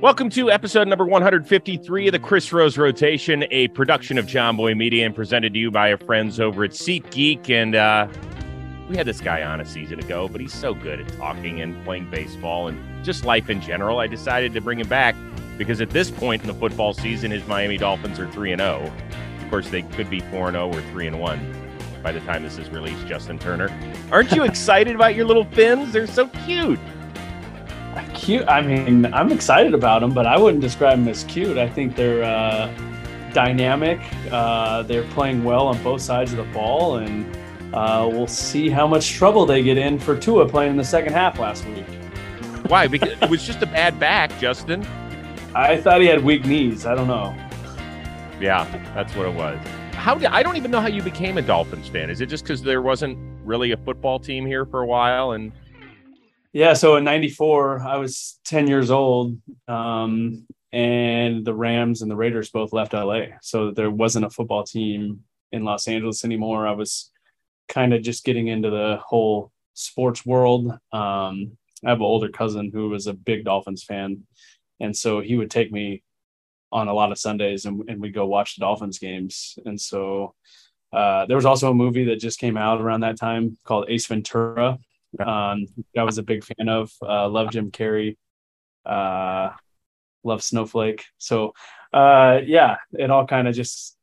Welcome to episode number 153 of the Chris Rose Rotation, a production of Jomboy Media and presented to you by our friends over at SeatGeek. And uh, we had this guy on a season ago, but he's so good at talking and playing baseball and just life in general. I decided to bring him back because at this point in the football season, his Miami Dolphins are 3 and 0. Of course, they could be 4 and 0 or 3 and 1 by the time this is released, Justin Turner. Aren't you excited about your little fins? They're so cute cute. I mean, I'm excited about them, but I wouldn't describe them as cute. I think they're uh, dynamic. Uh, they're playing well on both sides of the ball, and uh, we'll see how much trouble they get in for Tua playing in the second half last week. Why? Because it was just a bad back, Justin. I thought he had weak knees. I don't know. Yeah, that's what it was. How did I don't even know how you became a Dolphins fan. Is it just because there wasn't really a football team here for a while and yeah, so in '94, I was 10 years old, um, and the Rams and the Raiders both left LA, so there wasn't a football team in Los Angeles anymore. I was kind of just getting into the whole sports world. Um, I have an older cousin who was a big Dolphins fan, and so he would take me on a lot of Sundays, and, and we'd go watch the Dolphins games. And so uh, there was also a movie that just came out around that time called Ace Ventura um, I was a big fan of. Uh, love Jim Carrey. Uh, love Snowflake. So uh, yeah, it all kind of just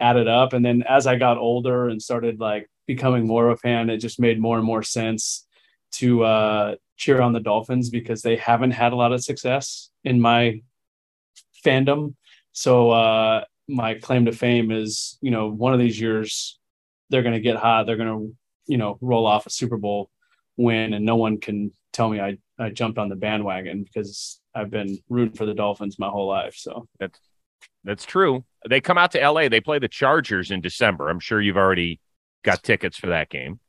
added up. And then as I got older and started like becoming more of a fan, it just made more and more sense to uh, cheer on the Dolphins because they haven't had a lot of success in my fandom. So uh, my claim to fame is, you know, one of these years they're going to get hot. They're going to you know roll off a Super Bowl win, and no one can tell me I I jumped on the bandwagon because I've been rooting for the Dolphins my whole life. So that's that's true. They come out to LA. They play the Chargers in December. I'm sure you've already got tickets for that game.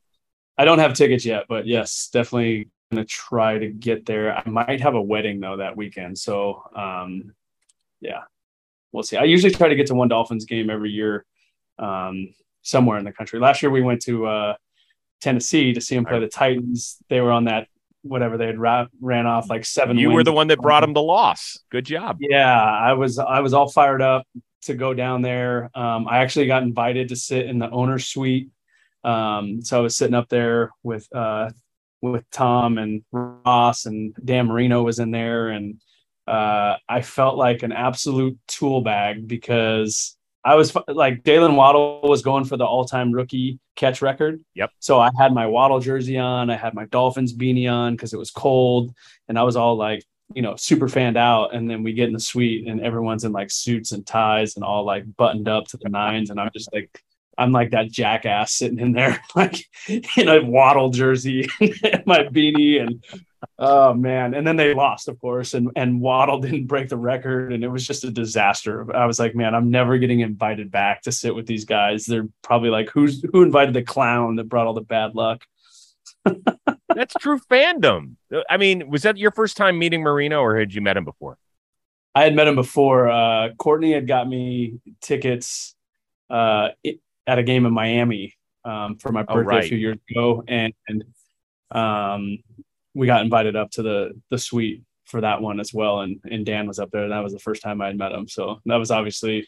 I don't have tickets yet, but yes, definitely gonna try to get there. I might have a wedding though that weekend, so um, yeah, we'll see. I usually try to get to one Dolphins game every year, um, somewhere in the country. Last year we went to uh, Tennessee to see him play the Titans. They were on that whatever they had ra- ran off like seven. You were the one that brought them the loss. Good job. Yeah, I was. I was all fired up to go down there. Um, I actually got invited to sit in the owner's suite. Um, so I was sitting up there with uh, with Tom and Ross and Dan Marino was in there, and uh, I felt like an absolute tool bag because I was like Jaylen Waddle was going for the all-time rookie catch record. Yep. So I had my Waddle jersey on, I had my Dolphins beanie on because it was cold, and I was all like, you know, super fanned out. And then we get in the suite, and everyone's in like suits and ties and all like buttoned up to the nines, and I'm just like, I'm like that jackass sitting in there, like in a Waddle jersey, and my beanie, and Oh man! And then they lost, of course, and and Waddle didn't break the record, and it was just a disaster. I was like, man, I'm never getting invited back to sit with these guys. They're probably like, who's who invited the clown that brought all the bad luck? That's true fandom. I mean, was that your first time meeting Marino, or had you met him before? I had met him before. Uh, Kourtney had got me tickets uh, at a game in Miami um, for my oh, birthday oh, right. a few years ago, and, and um, we got invited up to the the suite for that one as well, and and Dan was up there, and that was the first time I had met him. So that was obviously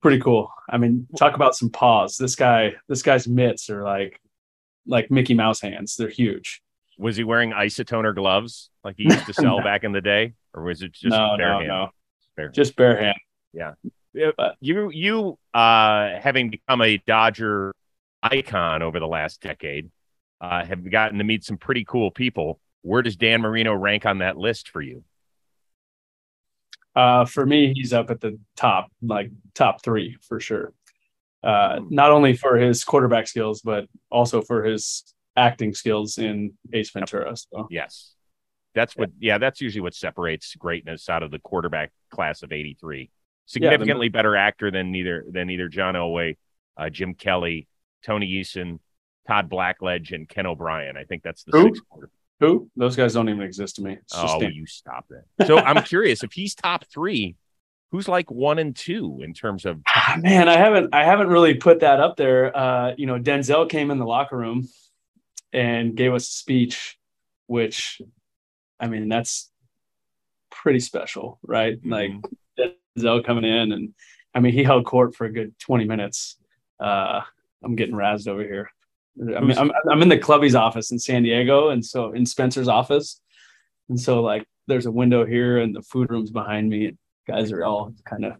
pretty cool. I mean, talk about some paws. This guy, this guy's mitts are like like Mickey Mouse hands. They're huge. Was he wearing isotoner gloves like he used to sell no. back in the day, or was it just no, bare no, hand? No, bare just bare hand. Yeah. But, you you uh having become a Dodger icon over the last decade, uh, have gotten to meet some pretty cool people. Where does Dan Marino rank on that list for you? Uh, for me, he's up at the top, like top three for sure. Uh, hmm. not only for his quarterback skills, but also for his acting skills in Ace Ventura. So. Yes, that's what. Yeah, that's usually what separates greatness out of the quarterback class of '83. Significantly yeah, the, better actor than neither than either John Elway, uh, Jim Kelly, Tony Eason, Todd Blackledge and Ken O'Brien. I think that's the Who? sixth quarter. Who? Those guys don't even exist to me. It's oh, you stop it. So I'm curious if he's top three, who's like one and two in terms of ah, man, I haven't I haven't really put that up there. Uh, you know, Denzel came in the locker room and gave us a speech, which I mean, that's pretty special, right? Mhm. Like Denzel coming in, and I mean, he held court for a good 20 minutes. Uh, I'm getting razzed over here. I mean, I'm, I'm in the clubby's office in San Diego, and so in Spencer's office, and so like there's a window here, and the food room's behind me. And guys are all kind of,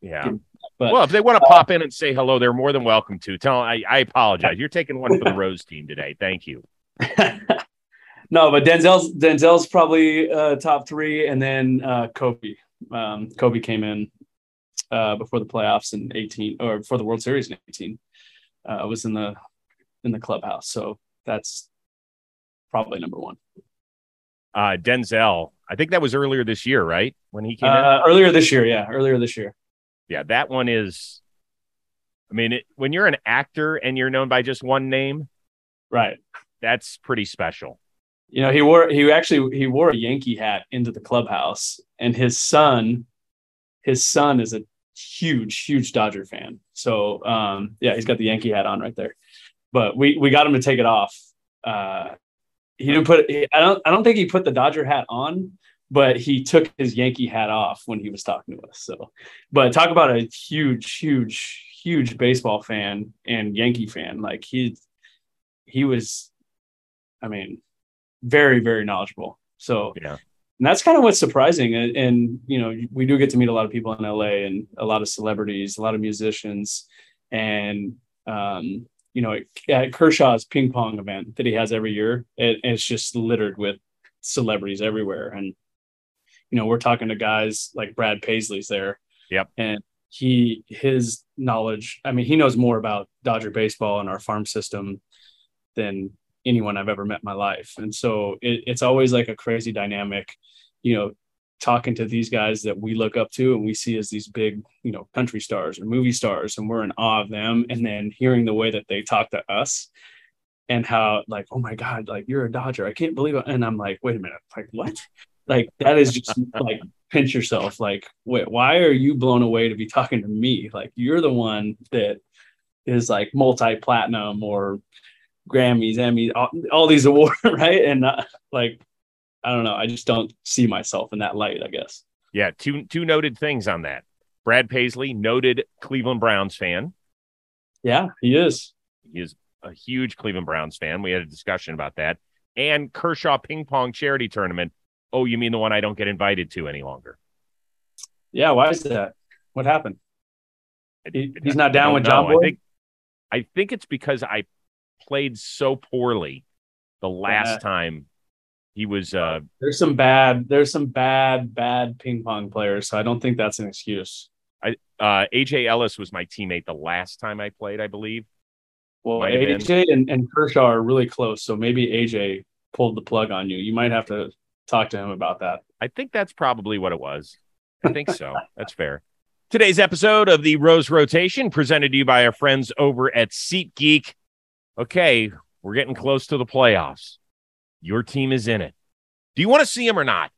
Yeah. but well, if they want to pop in and say hello, they're more than welcome to. Tell I, I apologize. You're taking one for the Rose team today. Thank you. no, but Denzel's Denzel's probably uh, top three, and then uh, Kobe. Um, Kobe came in uh, before the playoffs in eighteen, or before the World Series in eighteen. Uh, was in the in the clubhouse, so that's probably number one. Uh, Denzel, I think that was earlier this year, right? When he came in. Uh, earlier this year, yeah, earlier this year. Yeah, that one is. I mean, it, when you're an actor and you're known by just one name, Right. that's pretty special. You know, he wore he actually he wore a Yankee hat into the clubhouse, and his son, his son is a huge, huge Dodger fan. So um, yeah, he's got the Yankee hat on right there. But we we got him to take it off. Uh, he didn't put. I don't. I don't think he put the Dodger hat on, but he took his Yankee hat off when he was talking to us. So, but talk about a huge, huge, huge baseball fan and Yankee fan. Like he, he was. I mean, very, very knowledgeable. So Yeah. and that's kind of what's surprising. And, and, you know, we do get to meet a lot of people in LA and a lot of celebrities, a lot of musicians, and um, you know, at Kershaw's ping pong event that he has every year, it, it's just littered with celebrities everywhere. And you know, we're talking to guys like Brad Paisley's there. Yep. And he his knowledge, I mean, he knows more about Dodger baseball and our farm system than anyone I've ever met in my life. And so it, it's always like a crazy dynamic, you know, talking to these guys that we look up to and we see as these big, you know, country stars or movie stars, and we're in awe of them. And then hearing the way that they talk to us and how like, oh my God, like you're a Dodger. I can't believe it. And I'm like, wait a minute, like what? Like that is just like pinch yourself. Like, wait, why are you blown away to be talking to me? Like you're the one that is like multi-platinum or Grammys, Emmys, all, all these awards, right? And uh, like, I don't know. I just don't see myself in that light. I guess. Yeah, two two noted things on that. Brad Paisley, noted Cleveland Browns fan. Yeah, he is. He is a huge Cleveland Browns fan. We had a discussion about that. And Kershaw Ping Pong Charity Tournament. Oh, you mean the one I don't get invited to any longer? Yeah. Why is that? What happened? He- he's not down with John know. Boy? I think I think it's because I played so poorly the last Yeah. time he was uh There's some bad. There's some bad, bad ping pong players. So I don't think that's an excuse. I uh AJ Ellis was my teammate the last time I played, I believe. Well, Might. AJ and, and Kershaw are really close. So maybe AJ pulled the plug on you. You might have to talk to him about that. I think that's probably what it was. I think so. that's fair. Today's episode of the Rose Rotation presented to you by our friends over at SeatGeek. Okay, we're getting close to the playoffs. Your team is in it. Do you want to see them or not?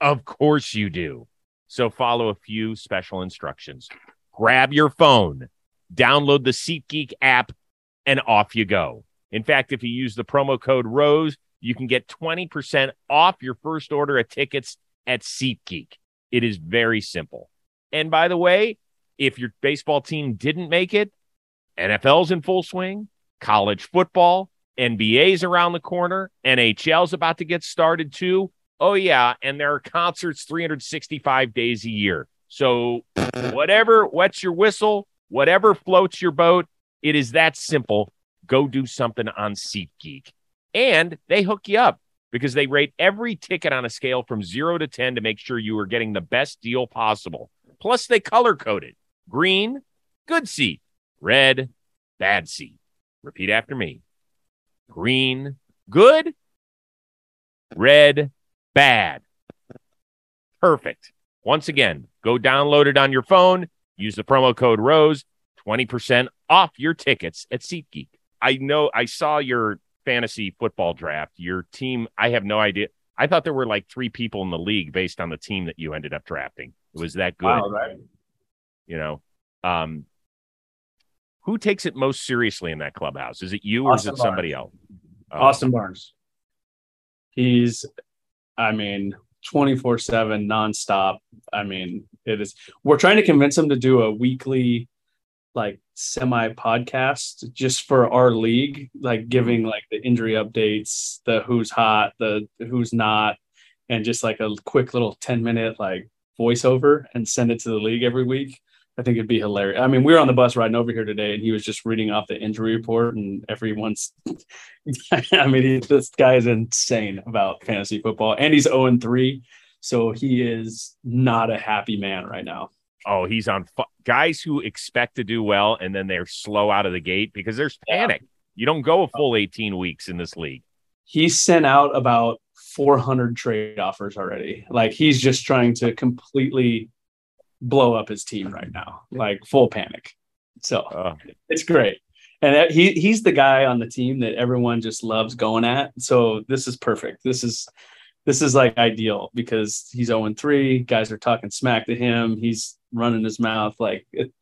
Of course you do. So follow a few special instructions. Grab your phone, download the SeatGeek app, and off you go. In fact, if you use the promo code ROSE, you can get 20% off your first order of tickets at SeatGeek. It is very simple. And by the way, if your baseball team didn't make it, NFL's in full swing, college football, NBA's around the corner, NHL's about to get started too. Oh, yeah. And there are concerts 365 days a year. So, whatever wets your whistle, whatever floats your boat, it is that simple. Go do something on SeatGeek. And they hook you up because they rate every ticket on a scale from zero to 10 to make sure you are getting the best deal possible. Plus, they color code it green, good seat, red, bad seat. Repeat after me green, good, red, bad. Perfect. Once again, go download it on your phone, use the promo code ROSE, 20% off your tickets at SeatGeek. I know I saw your fantasy football draft. Your team, I have no idea. I thought there were like three people in the league based on the team that you ended up drafting. It was that good, right. you know. Um, who takes it most seriously in that clubhouse? Is it you or Austin is it somebody else? Oh, Austin Barnes. He's, I mean, 24 7 nonstop. I mean, it is, we're trying to convince him to do a weekly, like semi podcast just for our league, like giving like the injury updates, the who's hot, the who's not, and just like a quick little 10 minute like voiceover and send it to the league every week. I think it'd be hilarious. I mean, we were on the bus riding over here today, and he was just reading off the injury report, and everyone's. I mean, he, this guy is insane about fantasy football, and he's zero and three, so he is not a happy man right now. Oh, he's on fu- guys who expect to do well, and then they're slow out of the gate because there's panic. Yeah. You don't go a full 18 weeks in this league. He sent out about 400 trade offers already. Like he's just trying to completely blow up his team right now, like full panic. So uh, it's great. And he he's the guy on the team that everyone just loves going at. So this is perfect. This is this is like ideal because he's 0 3. Guys are talking smack to him. He's running his mouth. Like it,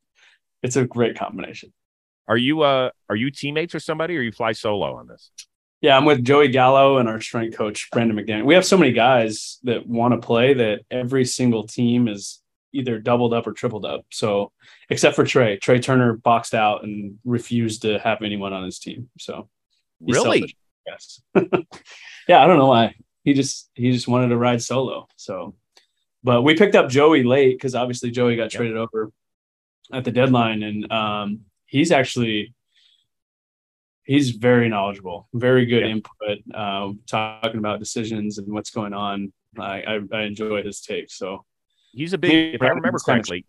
it's a great combination. Are you uh are you teammates or somebody or you fly solo on this? Yeah, I'm with Joey Gallo and our strength coach Brandon McDaniel. We have so many guys that want to play that every single team is either doubled up or tripled up. So except for Trea, Trea Turner boxed out and refused to have anyone on his team. So really, yes, yeah. I don't know why he just he just wanted to ride solo. So, but we picked up Joey late because obviously Joey got yep. traded over at the deadline, and um, he's actually he's very knowledgeable, very good yep. input, uh, talking about decisions and what's going on. I, I, I enjoy his take. So He's a big, if I remember correctly,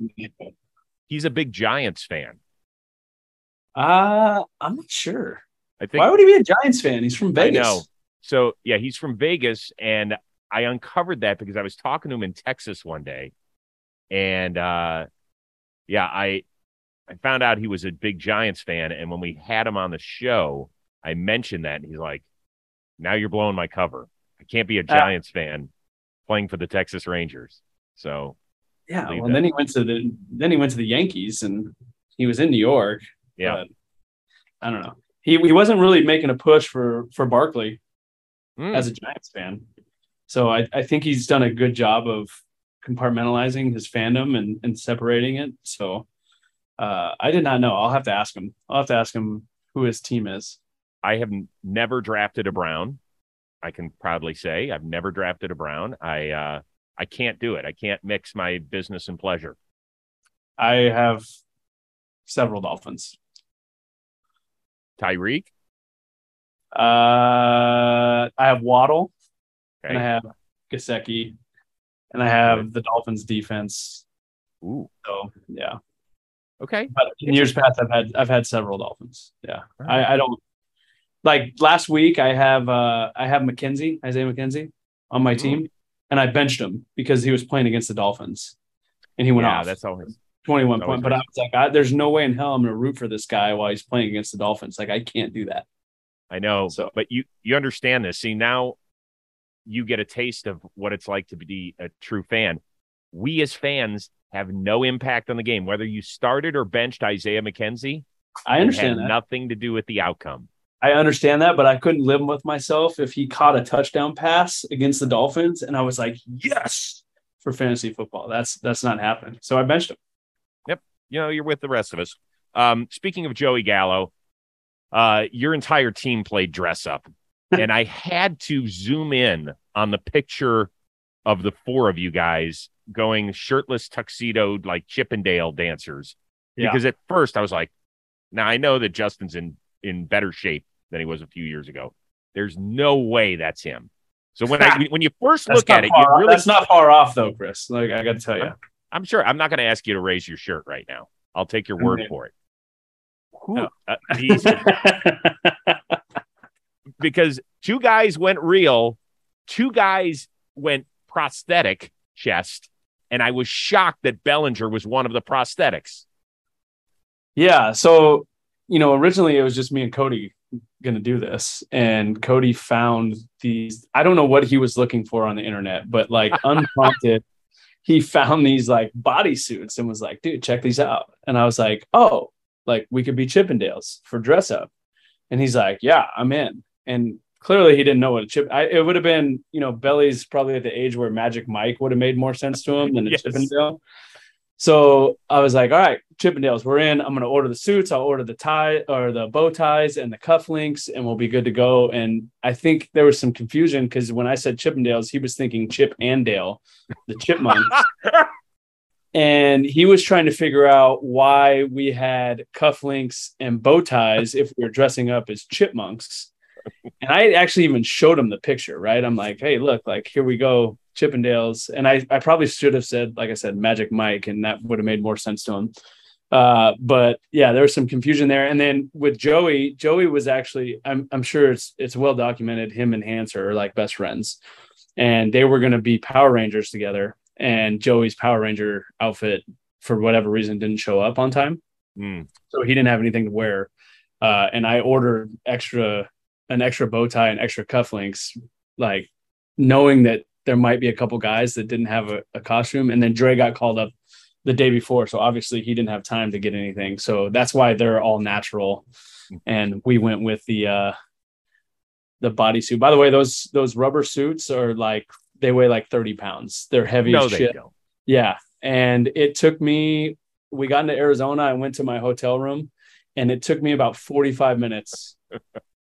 he's a big Giants fan. Uh, I'm not sure. I think. Why would he be a Giants fan? He's from Vegas. I know. So yeah, he's from Vegas, and I uncovered that because I was talking to him in Texas one day, and uh, yeah, I I found out he was a big Giants fan, and when we had him on the show, I mentioned that, and he's like, "Now you're blowing my cover. I can't be a uh, Giants uh, fan playing for the Texas Rangers." So yeah, well, then he went to the then he went to the Yankees and he was in New York. Yeah, I don't know. He he wasn't really making a push for for Barkley mm. as a Giants fan. So I, I think he's done a good job of compartmentalizing his fandom and, and separating it. So uh, I did not know. I'll have to ask him. I'll have to ask him who his team is. I have never drafted a Brown. I can proudly say I've never drafted a Brown. I uh, I can't do it. I can't mix my business and pleasure. I have several dolphins. Tyreek. Uh, I have Waddle, okay. and I have Gesicki, and I have the Dolphins defense. Ooh. So yeah. Okay. But in years past, I've had I've had several Dolphins. Yeah. Right. I, I don't like last week. I have uh I have McKenzie Isaiah McKenzie on my team and I benched him because he was playing against the Dolphins, and he went yeah, off. That's always twenty-one point. But I was like, I, there's no way in hell I'm going to root for this guy while he's playing against the Dolphins. Like I can't do that. I know, so but you you understand this. See now, you get a taste of what it's like to be a true fan. We as fans have no impact on the game, whether you started or benched Isaiah McKenzie. I understand that. Nothing to do with the outcome. I understand that, but I couldn't live with myself if he caught a touchdown pass against the Dolphins, and I was like, yes, for fantasy football. That's that's not happening. So I benched him. Yep, you know you're with the rest of us. Um, speaking of Joey Gallo, uh, your entire team played dress up, and I had to zoom in on the picture of the four of you guys going shirtless tuxedoed like Chippendale dancers. Yeah. Because at first I was like, now I know that Justin's in in better shape than he was a few years ago. There's no way that's him. So when I when you first look at it, you really that's not far off though, Chris. Like I got to tell you, I'm, I'm, sure I'm not going to ask you to raise your shirt right now. I'll take your word for it. No. Uh, because two guys went real, two guys went prosthetic chest, and I was shocked that Bellinger was one of the prosthetics. Yeah, so you know, originally it was just me and Cody going to do this. And Cody found these, I don't know what he was looking for on the internet, but like unprompted, he found these like bodysuits and was like, dude, check these out. And I was like, oh, like we could be Chippendales for dress up. And he's like, yeah, I'm in. And clearly he didn't know what a chip. I, it would have been, you know, Belly's probably at the age where Magic Mike would have made more sense to him than a Yes. Chippendale. So I was like, all right, Chippendales, we're in. I'm gonna order the suits. I'll order the tie or the bow ties and the cufflinks, and we'll be good to go. And I think there was some confusion because when I said Chippendales, he was thinking Chip and Dale, the chipmunks. and he was trying to figure out why we had cufflinks and bow ties if we were dressing up as chipmunks. And I actually even showed him the picture, right? I'm like, hey, look, like here we go, Chippendales. And I, I probably should have said, like I said, Magic Mike, and that would have made more sense to him. Uh, but yeah, there was some confusion there. And then with Joey, Joey was actually, I'm, I'm sure it's it's well documented, him and Hanser are like best friends. And they were gonna be Power Rangers together. And Joey's Power Ranger outfit, for whatever reason, didn't show up on time Mm. so he didn't have anything to wear. Uh, and I ordered extra, an extra bow tie and extra cufflinks, like knowing that there might be a couple guys that didn't have a, a costume. And then Dre got called up the day before, so obviously he didn't have time to get anything. So that's why they're all natural. And we went with the uh, the bodysuit. By the way, those those rubber suits are like they weigh like thirty pounds. They're heavy No, as they shit. don't. Yeah. And it took me, we got into Arizona. I went to my hotel room and it took me about 45 minutes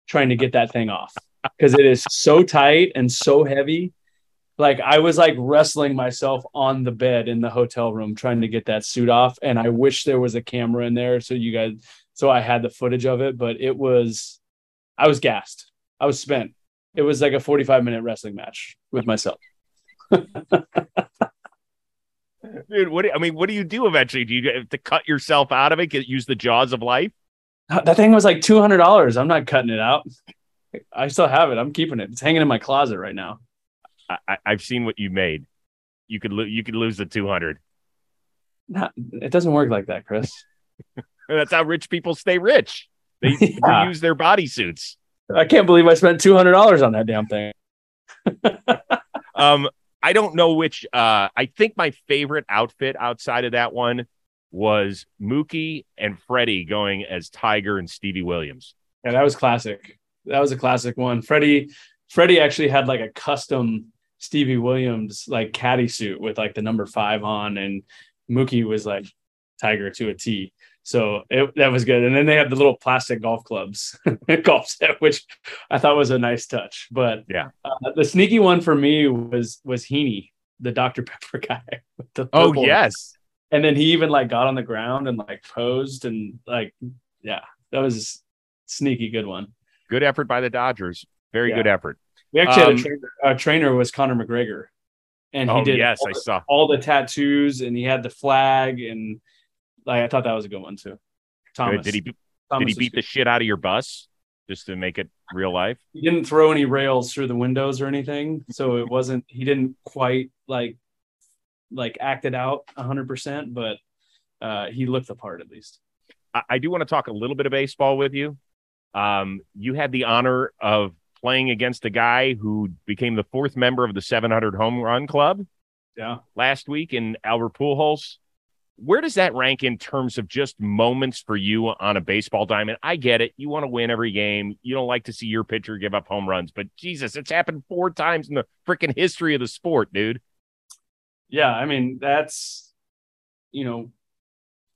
trying to get that thing off because it is so tight and so heavy. Like I was like wrestling myself on the bed in the hotel room trying to get that suit off. And I wish there was a camera in there so you guys, so I had the footage of it, but it was, I was gassed. I was spent. It was like a 45 minute wrestling match with myself. Dude, what do, I mean, what do you do eventually? Do you have to cut yourself out of it? Get use the jaws of life? That thing was like two hundred dollars. I'm not cutting it out. I still have it. I'm keeping it. It's hanging in my closet right now. I, I've seen what you made. You could lo- you could lose the two hundred. Not, it doesn't work like that, Chris. That's how rich people stay rich. They Yeah. use their bodysuits. I can't believe I spent two hundred dollars on that damn thing. Um, I don't know which. Uh, I think my favorite outfit outside of that one was Mookie and Freddie going as Tiger and Stevie Williams. Yeah, that was classic. That was a classic one. Freddie, Freddie actually had like a custom Stevie Williams like caddy suit with like the number five on, and Mookie was like Tiger to a T. So it, that was good. And then they had the little plastic golf clubs, golf set, which I thought was a nice touch. But Yeah. uh, the sneaky one for me was was Heaney, the Dr Pepper guy. With the Oh yes, and then he even like got on the ground and like posed and like yeah, that was a sneaky good one. good effort by the Dodgers. Very Yeah. good effort. We actually Um, had a trainer. Our trainer was Conor McGregor, and he oh did yes, all, I the, saw. all the tattoos, and he had the flag, and like I thought that was a good one too. Thomas, Did he did he beat good. the shit out of your bus just to make it real life? He didn't throw any rails through the windows or anything, so it wasn't. He didn't quite like like acted out hundred percent, but uh, he looked the part at least. I, I do want to talk a little bit of baseball with you. Um, you had the honor of playing against a guy who became the fourth member of the 700 home run club Yeah. last week in Albert Pujols. Where does that rank in terms of just moments for you on a baseball diamond? I get it. You want to win every game. You don't like to see your pitcher give up home runs, but Jesus, it's happened four times in the freaking history of the sport, dude. Yeah i mean that's you know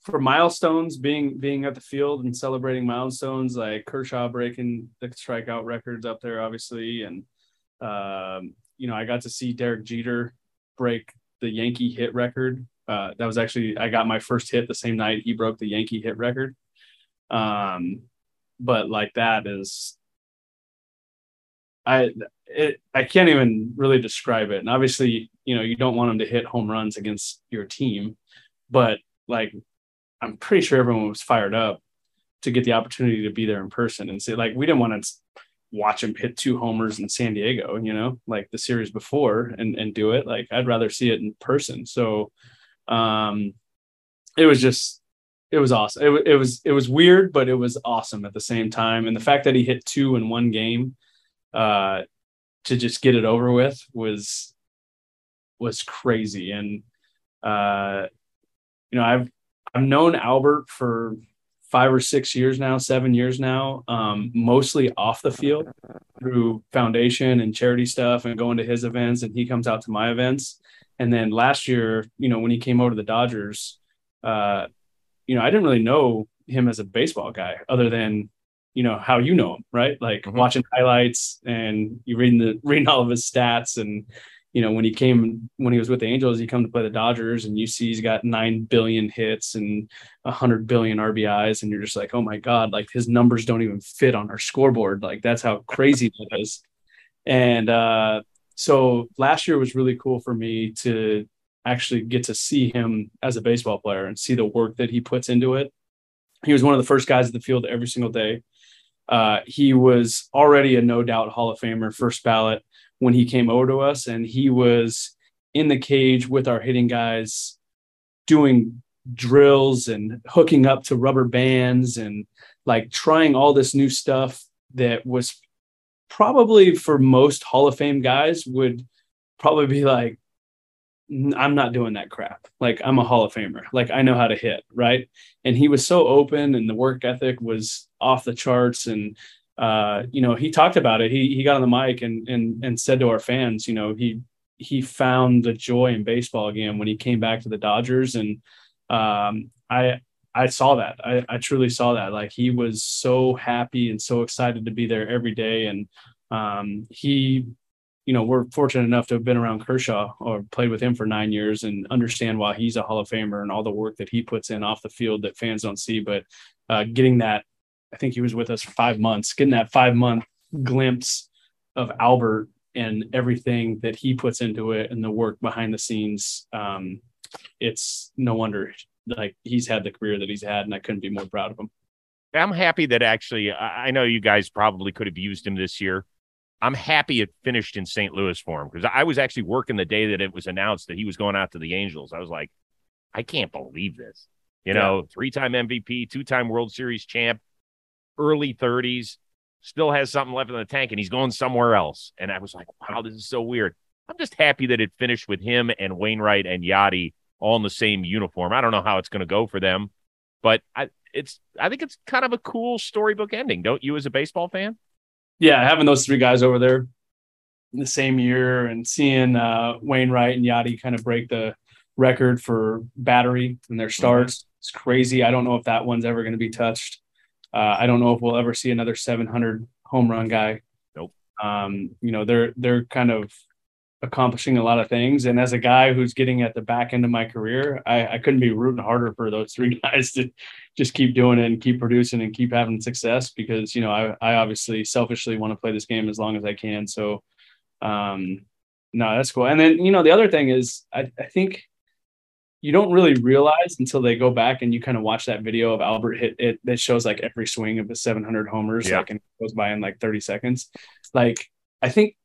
for milestones being being at the field and celebrating milestones like kershaw breaking the strikeout records up there obviously and um, you know i got to see derek jeter break the yankee hit record. Uh, that was actually i got my first hit the same night he broke the yankee hit record. Um, but like that is i it, I can't even really describe it. And obviously, you know, you don't want them to hit home runs against your team, but like, I'm pretty sure everyone was fired up to get the opportunity to be there in person and say, like, we didn't want to watch him hit two homers in San Diego, you know, like the series before and, and do it. Like, I'd rather see it in person. So, um, it was just, it was awesome. It, it was, it was weird, but it was awesome at the same time. And the fact that he hit two in one game, uh, to just get it over with was was crazy and uh you know i've i've known albert for five or six years now, seven years now, um, mostly off the field through foundation and charity stuff and going to his events. And he comes out to my events. And then last year, you know, when he came over to the Dodgers, uh, you know, I didn't really know him as a baseball guy other than, you know, how you know him, right? Like mm-hmm. watching highlights and you reading the reading all of his stats and you know, when he came when he was with the Angels, he come to play the Dodgers, and you see he's got nine billion hits and a hundred billion RBIs, and you're just like, oh my god, like his numbers don't even fit on our scoreboard. Like that's how crazy that is. And uh, so last year was really cool for me to actually get to see him as a baseball player and see the work that he puts into it. He was one of the first guys at the field every single day. Uh, he was already a no doubt Hall of Famer, first ballot when he came over to us. And he was in the cage with our hitting guys doing drills and hooking up to rubber bands and like trying all this new stuff that was probably for most Hall of Fame guys would probably be like, I'm not doing that crap. Like I'm a Hall of Famer. Like I know how to hit, right? And he was so open and the work ethic was off the charts and uh, you know, he talked about it. He he got on the mic and and and said to our fans, you know, he he found the joy in baseball again when he came back to the Dodgers, and um, I I saw that. I, I truly saw that. Like he was so happy and so excited to be there every day, and um, he. You know, we're fortunate enough to have been around Kershaw or played with him for nine years and understand why he's a Hall of Famer and all the work that he puts in off the field that fans don't see. But uh, getting that I think he was with us for five months, getting that five month glimpse of Albert and everything that he puts into it and the work behind the scenes. Um, it's no wonder like he's had the career that he's had, and I couldn't be more proud of him. I'm happy that actually, I know you guys probably could have used him this year. I'm happy it finished in St. Louis for him because I was actually working the day that it was announced that he was going out to the Angels. I was like, I can't believe this. You know, three time MVP, two time World Series champ, early 30s, still has something left in the tank, and he's going somewhere else. And I was like, wow, this is so weird. I'm just happy that it finished with him and Wainwright and Yadi all in the same uniform. I don't know how it's going to go for them, but I it's I think it's kind of a cool storybook ending, don't you, as a baseball fan? Yeah, having those three guys over there in the same year and seeing uh, Wainwright and Yadi kind of break the record for battery in their starts. Mm-hmm. It's crazy. I don't know if that one's ever going to be touched. Uh, I don't know if we'll ever see another 700 home run guy. Nope. Um, you know, they're they're kind of accomplishing a lot of things. And as a guy who's getting at the back end of my career, I, I couldn't be rooting harder for those three guys to just keep doing it and keep producing and keep having success because, you know, I, I obviously selfishly want to play this game as long as I can. So, um, no, that's cool. And then, you know, the other thing is I, I think you don't really realize until they go back and you kind of watch that video of Albert hit it that shows like every swing of the 700 homers yeah. like and goes by in like 30 seconds. Like I think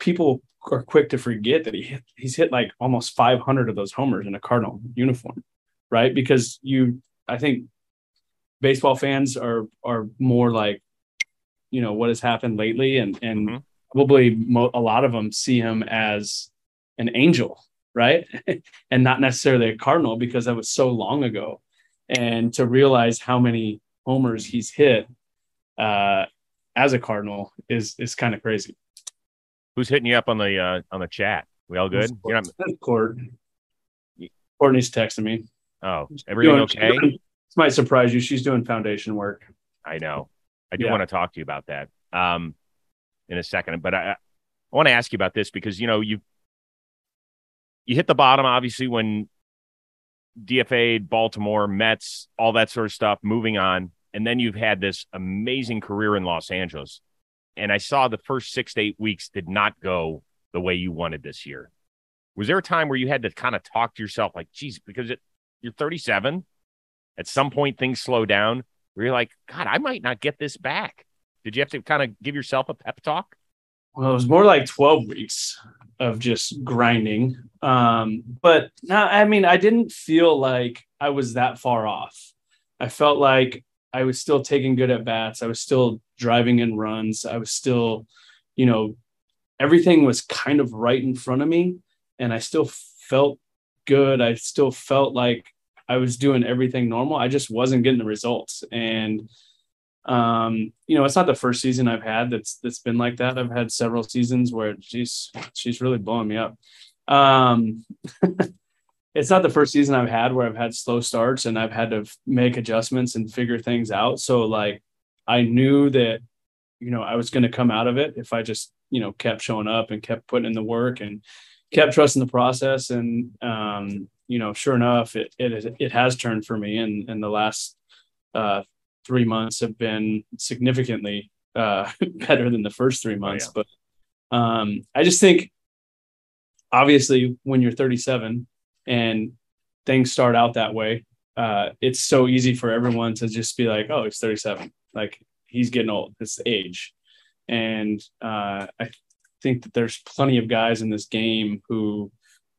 people are quick to forget that he hit, he's hit like almost 500 of those homers in a Cardinal uniform, right? Because you I think baseball fans are are more like you know what has happened lately and and mm-hmm. probably mo- a lot of them see him as an angel right? and not necessarily a Cardinal because that was so long ago. And to realize how many homers he's hit uh, as a Cardinal is is kind of crazy. Who's hitting you up on the uh, on the chat? We all good? You're not... Court. Kourtney's texting me. Oh, everything doing, okay? Doing, this might surprise you. She's doing foundation work. I know. I do yeah. want to talk to you about that um, in a second, but I, I want to ask you about this because you know you you hit the bottom, obviously, when DFA, Baltimore, Mets, all that sort of stuff, moving on. And then you've had this amazing career in Los Angeles. And I saw the first six to eight weeks did not go the way you wanted this year. Was there a time where you had to kind of talk to yourself like, geez, because it, you're 37, at some point things slow down where you're like, God, I might not get this back. Did you have to kind of give yourself a pep talk? Well, it was more like 12 weeks of just grinding. Um, but now, I mean, I didn't feel like I was that far off. I felt like I was still taking good at bats. I was still driving in runs. I was still, you know, everything was kind of right in front of me. And I still felt good. I still felt like I was doing everything normal. I just wasn't getting the results. And um, you know, it's not the first season I've had that's that's been like that. I've had several seasons where she's she's really blowing me up. Um, it's not the first season I've had where I've had slow starts and I've had to make adjustments and figure things out. So like I knew that you know I was going to come out of it if I just you know kept showing up and kept putting in the work and kept trusting the process and um, you know sure enough it it it has turned for me and in the last uh, three months have been significantly uh, better than the first three months oh, yeah. but um, I just think obviously when you're 37 and things start out that way uh, it's so easy for everyone to just be like oh he's 37 like he's getting old. It's age. And uh, I think that there's plenty of guys in this game who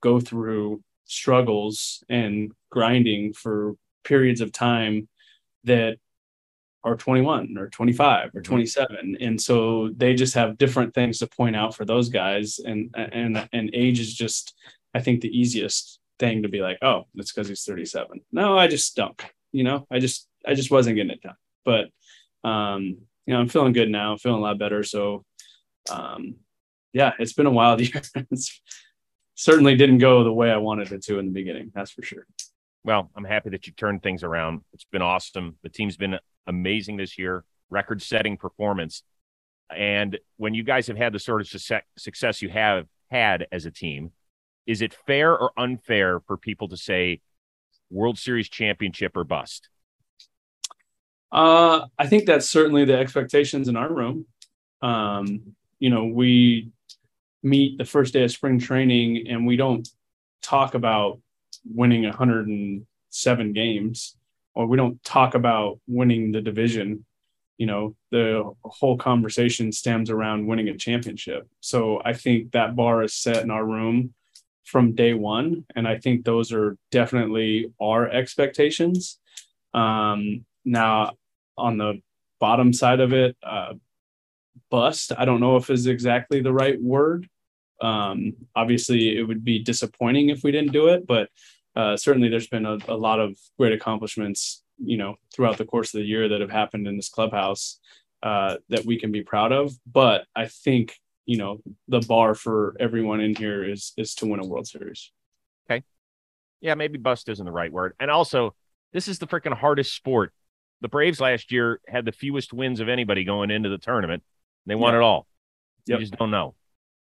go through struggles and grinding for periods of time that are 21 or 25 or mm-hmm. 27 and so they just have different things to point out for those guys. And and and age is just i think the easiest thing to be like oh it's because he's 37 no i just stunk you know i just i just wasn't getting it done but um you know i'm feeling good now feeling a lot better so um yeah, it's been a wild year. it's certainly didn't go the way I wanted it to in the beginning. That's for sure. Well, I'm happy that you turned things around. It's been awesome. The team's been amazing this year, record setting performance. And when you guys have had the sort of success you have had as a team, is it fair or unfair for people to say World Series championship or bust? Uh, I think that's certainly the expectations in our room. Um, you know, we meet the first day of spring training and we don't talk about winning 107 games or we don't talk about winning the division you know the whole conversation stems around winning a championship so i think that bar is set in our room from day one and i think those are definitely our expectations um, now on the bottom side of it uh, bust i don't know if is exactly the right word um, obviously, it would be disappointing if we didn't do it, but uh, certainly there's been a, a, lot of great accomplishments, you know, throughout the course of the year that have happened in this clubhouse uh, that we can be proud of. But I think you know the bar for everyone in here is is to win a World Series. Okay, yeah, maybe bust isn't the right word, and also this is the freaking hardest sport. The Braves last year had the fewest wins of anybody going into the tournament. They won it all. Yep. You just don't know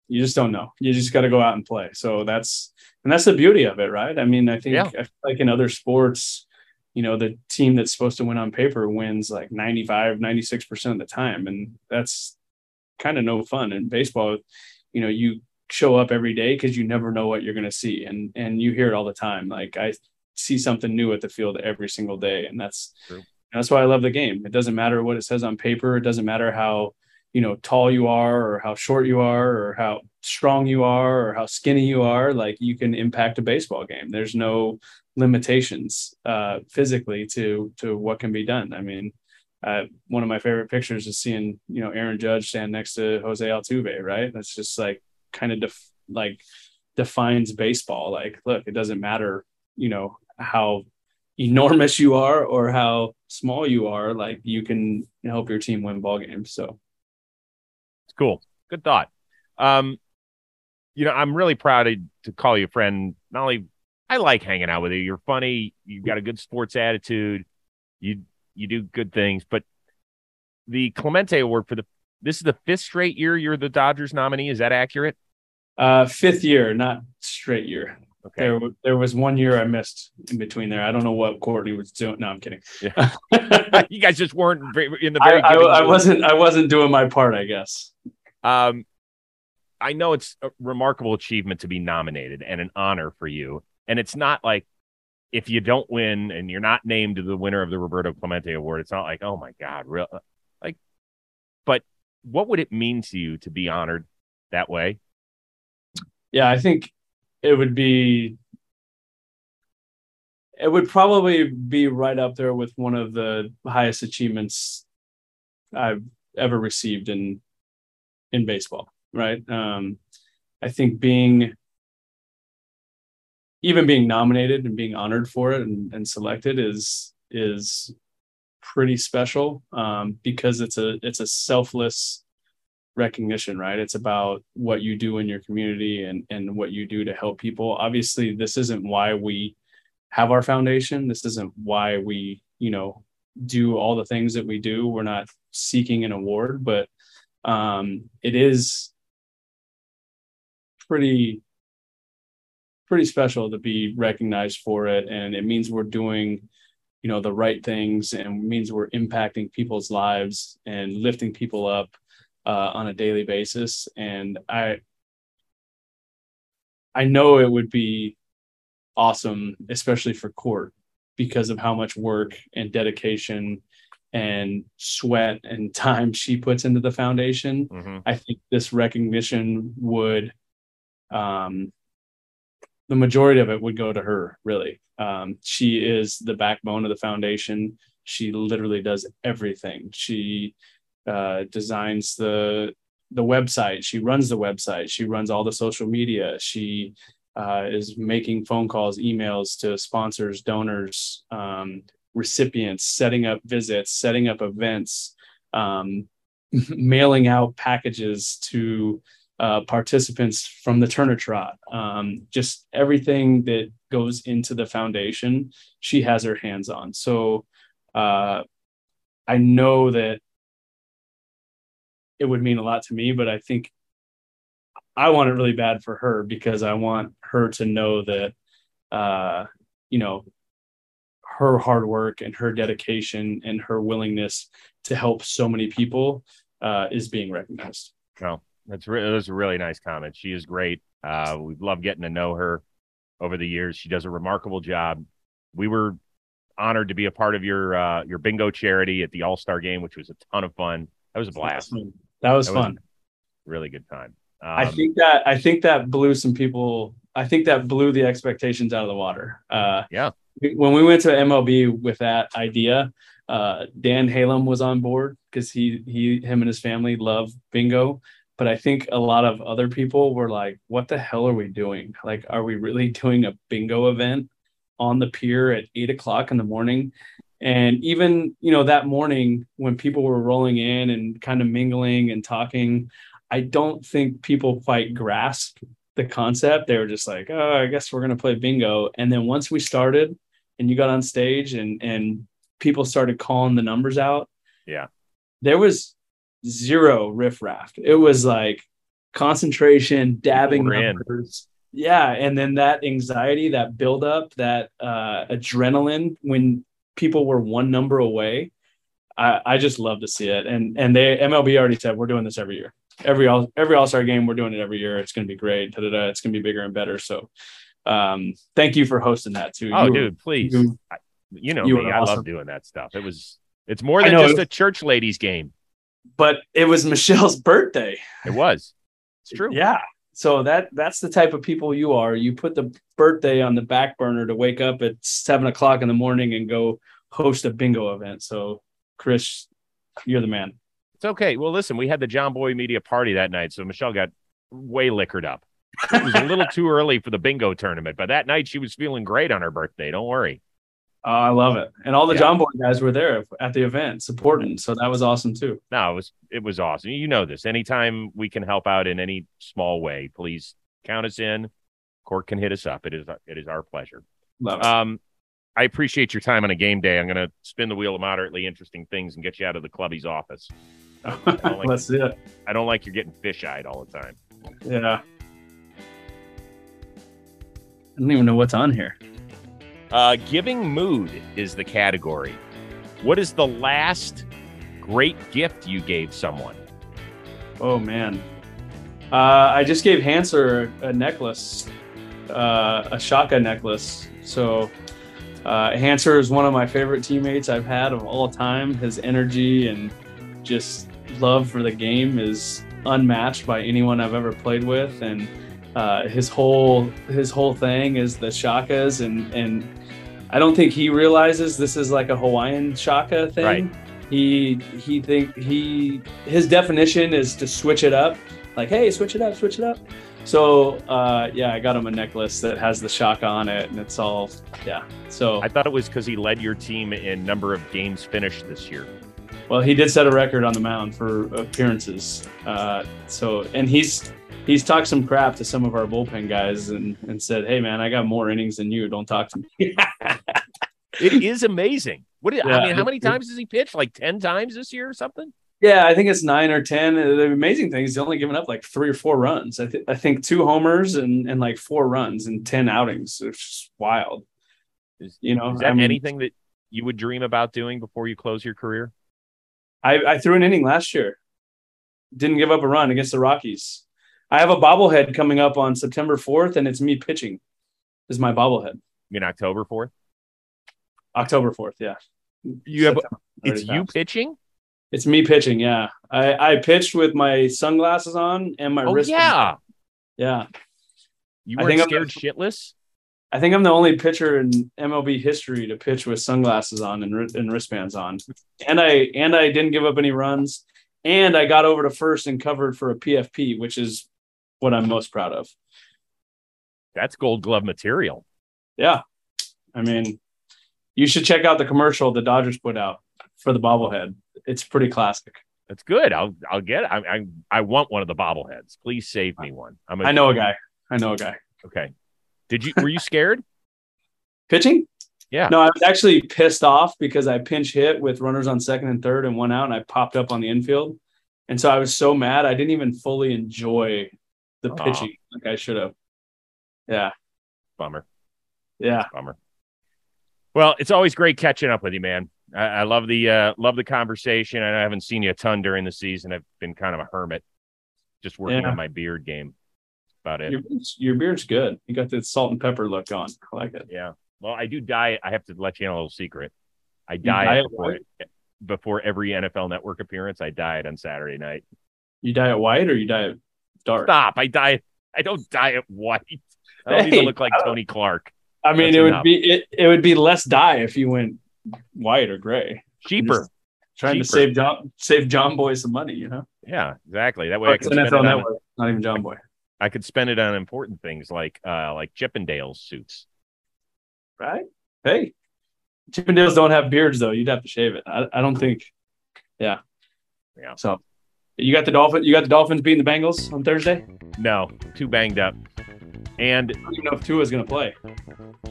you just don't know. You just got to go out and play. So that's and that's the beauty of it, right? I mean, I think yeah. I like in other sports, you know, the team that's supposed to win on paper wins like 95, 96% of the time. And that's kind of no fun. In baseball, you know, you show up every day because you never know what you're gonna see. And and you hear it all the time. Like I see something new at the field every single day. And that's True. that's why I love the game. It doesn't matter what it says on paper, it doesn't matter how you know tall you are or how short you are or how strong you are or how skinny you are like you can impact a baseball game there's no limitations uh, physically to to what can be done i mean uh, one of my favorite pictures is seeing you know aaron judge stand next to jose altuve right that's just like kind of def- like defines baseball like look it doesn't matter you know how enormous you are or how small you are like you can help your team win ball games so it's cool. Good thought. Um, you know, I'm really proud to, to call you a friend. Not only I like hanging out with you. You're funny. You've got a good sports attitude. You you do good things. But the Clemente Award for the this is the fifth straight year you're the Dodgers nominee. Is that accurate? Uh, fifth year, not straight year. Okay. There, there was one year I missed in between there. I don't know what Kourtney was doing. No, I'm kidding. Yeah. you guys just weren't in the very. I, I, I wasn't. I wasn't doing my part. I guess. Um, I know it's a remarkable achievement to be nominated and an honor for you. And it's not like if you don't win and you're not named the winner of the Roberto Clemente Award, it's not like, oh my God, real like, but what would it mean to you to be honored that way? Yeah, I think it would be it would probably be right up there with one of the highest achievements I've ever received in in baseball, right? Um, I think being even being nominated and being honored for it and, and selected is is pretty special um, because it's a it's a selfless recognition right? It's about what you do in your community and and what you do to help people. Obviously this isn't why we have our foundation. This isn't why we you know do all the things that we do. We're not seeking an award but um it is pretty pretty special to be recognized for it. And it means we're doing you know the right things and means we're impacting people's lives and lifting people up uh, on a daily basis. And i i know it would be awesome especially for court because of how much work and dedication and sweat and time she puts into the foundation. Mm-hmm. i think this recognition would um the majority of it would go to her really. Um, she is the backbone of the foundation. She literally does everything. She uh, designs the the website. She runs the website. She runs all the social media. She uh, is making phone calls emails to sponsors donors um, recipients setting up visits setting up events um, mailing out packages to uh, participants from the Turner Trot, um, just everything that goes into the foundation, she has her hands on. So uh, I know that it would mean a lot to me, but I think I want it really bad for her because I want her to know that, uh, you know, her hard work and her dedication and her willingness to help so many people uh, is being recognized. Well, that's re- those are really nice comments. She is great. Uh, we've loved getting to know her over the years. She does a remarkable job. We were honored to be a part of your uh, your bingo charity at the All Star game, which was a ton of fun. That was a blast. That was that fun. Was really good time. Um, I think that I think that blew some people. I think that blew the expectations out of the water. Uh, yeah. When we went to MLB with that idea, uh, Dan Halem was on board because he he him and his family love bingo but I think a lot of other people were like, what the hell are we doing? Like, are we really doing a bingo event on the pier at eight o'clock in the morning? And even, you know, that morning when people were rolling in and kind of mingling and talking, I don't think people quite grasped the concept. They were just like, oh, I guess we're going to play bingo. And then once we started and you got on stage and, and people started calling the numbers out. Yeah. There was zero riffraff. It was like concentration, dabbing numbers. Yeah, and then that anxiety, that buildup, that uh, adrenaline when people were one number away. I, I just love to see it. And and they MLB already said we're doing this every year. Every all every All Star game, we're doing it every year. It's going to be great. Da-da-da. It's going to be bigger and better. So, um, thank you for hosting that too. Oh, you, dude, please. You, you know you me. I love doing that stuff. It was. It's more than just a church ladies game but it was Michelle's birthday. It was. It's true. Yeah. So that that's the type of people you are. You put the birthday on the back burner to wake up at seven o'clock in the morning and go host a bingo event. So, Chris, you're the man. It's okay. Well, listen, we had the Jomboy Media party that night, so Michelle got way liquored up. It was a little too early for the bingo tournament, but that night she was feeling great on her birthday. Don't worry. Oh, I love it. And all the yeah. Boy guys were there at the event supporting. So that was awesome too. No, it was it was awesome. You know this. Anytime we can help out in any small way, please count us in. Court can hit us up. It is it is our pleasure. Love it. Um I appreciate your time on a game day. I'm gonna spin the wheel of moderately interesting things and get you out of the clubby's office. Like Let's do it. I don't like you're getting fish eyed all the time. Yeah. I don't even know what's on here. Uh, giving mood is the category. What is the last great gift you gave someone? Oh man, uh, I just gave Hanser a necklace, uh, a Shaka necklace. So uh, Hanser is one of my favorite teammates I've had of all time. His energy and just love for the game is unmatched by anyone I've ever played with, and uh, his whole his whole thing is the shakas and and I don't think he realizes this is like a Hawaiian shaka thing. Right. He he think he his definition is to switch it up, like hey, switch it up, switch it up. So uh, yeah, I got him a necklace that has the shaka on it, and it's all yeah. So I thought it was because he led your team in number of games finished this year. Well, he did set a record on the mound for appearances. Uh, so and he's he's talked some crap to some of our bullpen guys and and said, "Hey man, I got more innings than you. Don't talk to me." it is amazing. What yeah, I mean, how many times has he pitched? Like ten times this year or something? Yeah, I think it's nine or ten. The amazing thing is he's only given up like three or four runs. I, th- I think two homers and, and like four runs in ten outings. It's wild. Is, you know, is that I mean, anything that you would dream about doing before you close your career? I, I threw an inning last year. Didn't give up a run against the Rockies. I have a bobblehead coming up on September 4th, and it's me pitching. Is my bobblehead. You mean October 4th? October 4th, yeah. You have it's you pitching? It's me pitching. Yeah, I I pitched with my sunglasses on and my oh, wrist. Yeah, yeah. You weren't scared I'm, shitless. I think I'm the only pitcher in MLB history to pitch with sunglasses on and, and wristbands on, and I and I didn't give up any runs, and I got over to first and covered for a PFP, which is what I'm most proud of. That's Gold Glove material. Yeah, I mean, you should check out the commercial the Dodgers put out for the bobblehead. It's pretty classic. That's good. I'll I'll get it. I, I I want one of the bobbleheads. Please save me one. I'm a, I know a guy. I know a guy. Okay. Did you were you scared? Pitching? Yeah. No, I was actually pissed off because I pinch hit with runners on second and third and one out, and I popped up on the infield. And so I was so mad I didn't even fully enjoy the pitching like I should have. Yeah. Bummer. Yeah. Bummer. Well, it's always great catching up with you, man. I, I love the uh, love the conversation. I haven't seen you a ton during the season. I've been kind of a hermit, just working yeah. on my beard game. About it. Your, your beard's good. You got the salt and pepper look on. I like it. Yeah. Well, I do dye. I have to let you know a little secret. I diet, diet before, before every NFL Network appearance. I diet on Saturday night. You diet white or you diet dark? Stop! I diet. I don't diet white. I don't hey, need to look like Tony Clark. I mean, That's it enough. would be it, it would be less dye if you went white or gray. Cheaper. Trying Cheaper. to save John save Jomboy some money, you know. Yeah, exactly. That way I can NFL Network, on, not even Jomboy. I could spend it on important things like uh like Chippendales suits. Right? Hey, Chippendales don't have beards though. You'd have to shave it. I, I don't think. Yeah. Yeah. So, you got the Dolphin. You got the Dolphins beating the Bengals on Thursday. No, too banged up. And I don't know if Tua is going to play.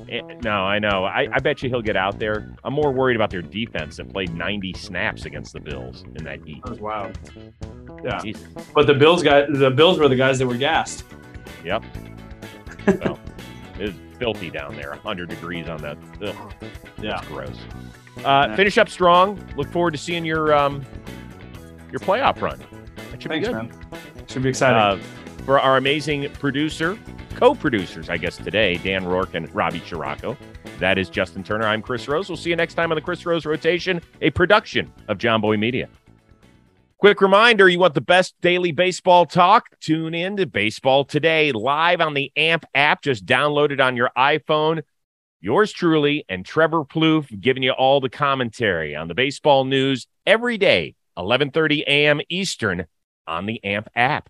Eh, no, I know. I, I bet you he'll get out there. I'm more worried about their defense that played 90 snaps against the Bills in that heat. That was wild. Yeah, but the Bills got the Bills were the guys that were gassed. Yep. well, it's filthy down there. 100 degrees on that. Ugh, yeah, gross. Uh, finish up strong. Look forward to seeing your um your playoff run. That should Thanks, be good. Man. Should be exciting. Uh, for our amazing producer, co-producers, I guess today, Dan Rourke and Robbie Chiraco. That is Justin Turner. I'm Chris Rose. We'll see you next time on the Chris Rose Rotation, a production of Jomboy Media. Quick reminder you want the best daily baseball talk? Tune in to Baseball Today live on the AMP app. Just download it on your iPhone. Yours truly and Trevor Plouffe giving you all the commentary on the baseball news every day, 11:30 a.m. Eastern on the AMP app.